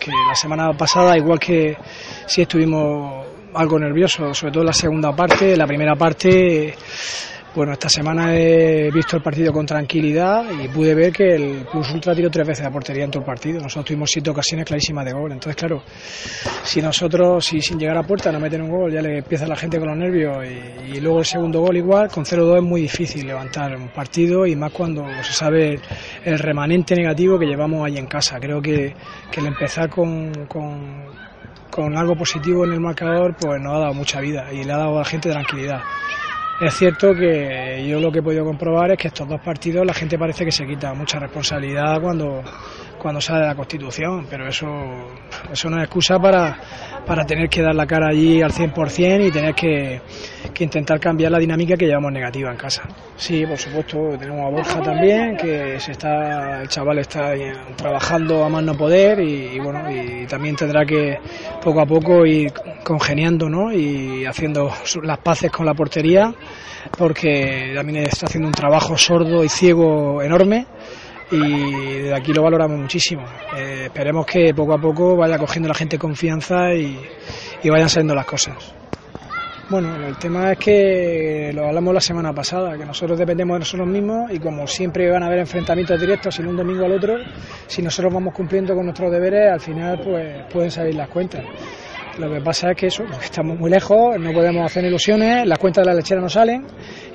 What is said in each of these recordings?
Que la semana pasada, igual que sí estuvimos algo nerviosos, sobre todo en la segunda parte, la primera parte Bueno, esta semana he visto el partido con tranquilidad y pude ver que el Plus Ultra tiró tres veces a portería en todo el partido. Nosotros tuvimos siete ocasiones clarísimas de gol. Entonces, claro, si nosotros, si sin llegar a puerta no meten un gol, ya le empieza la gente con los nervios y, luego el segundo gol igual, con 0-2 es muy difícil levantar un partido y más cuando se sabe el remanente negativo que llevamos ahí en casa. Creo que, el empezar con, con, con algo positivo en el marcador, pues nos ha dado mucha vida y le ha dado a la gente tranquilidad. Es cierto que yo lo que he podido comprobar es que estos dos partidos la gente parece que se quita mucha responsabilidad cuando, cuando sale la Constitución, pero eso, eso no es excusa para, para tener que dar la cara allí al 100% y tener que, que, intentar cambiar la dinámica que llevamos negativa en casa. Sí, por supuesto, tenemos a Borja también, que se está, el chaval está trabajando a más no poder y, bueno, y también tendrá que poco a poco ir congeniando ¿no? y haciendo las paces con la portería porque también está haciendo un trabajo sordo y ciego enorme y de aquí lo valoramos muchísimo. Eh, esperemos que poco a poco vaya cogiendo la gente confianza y, y vayan saliendo las cosas. Bueno, el tema es que lo hablamos la semana pasada, que nosotros dependemos de nosotros mismos y como siempre van a haber enfrentamientos directos, sin un domingo al otro, si nosotros vamos cumpliendo con nuestros deberes, al final pues pueden salir las cuentas. Lo que pasa es que eso, estamos muy lejos, no podemos hacer ilusiones, las cuentas de la lechera no salen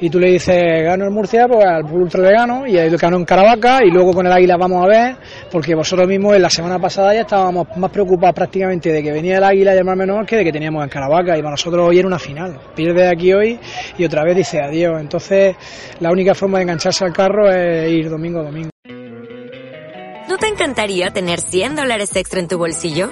y tú le dices gano en Murcia, pues al ultra le gano y el gano en Caravaca y luego con el Águila vamos a ver, porque vosotros mismos en la semana pasada ya estábamos más preocupados prácticamente de que venía el Águila y el Mar Menor que de que teníamos en Caravaca y para nosotros hoy era una final. Pierde aquí hoy y otra vez dice adiós. Entonces la única forma de engancharse al carro es ir domingo a domingo. ¿No te encantaría tener 100 dólares extra en tu bolsillo?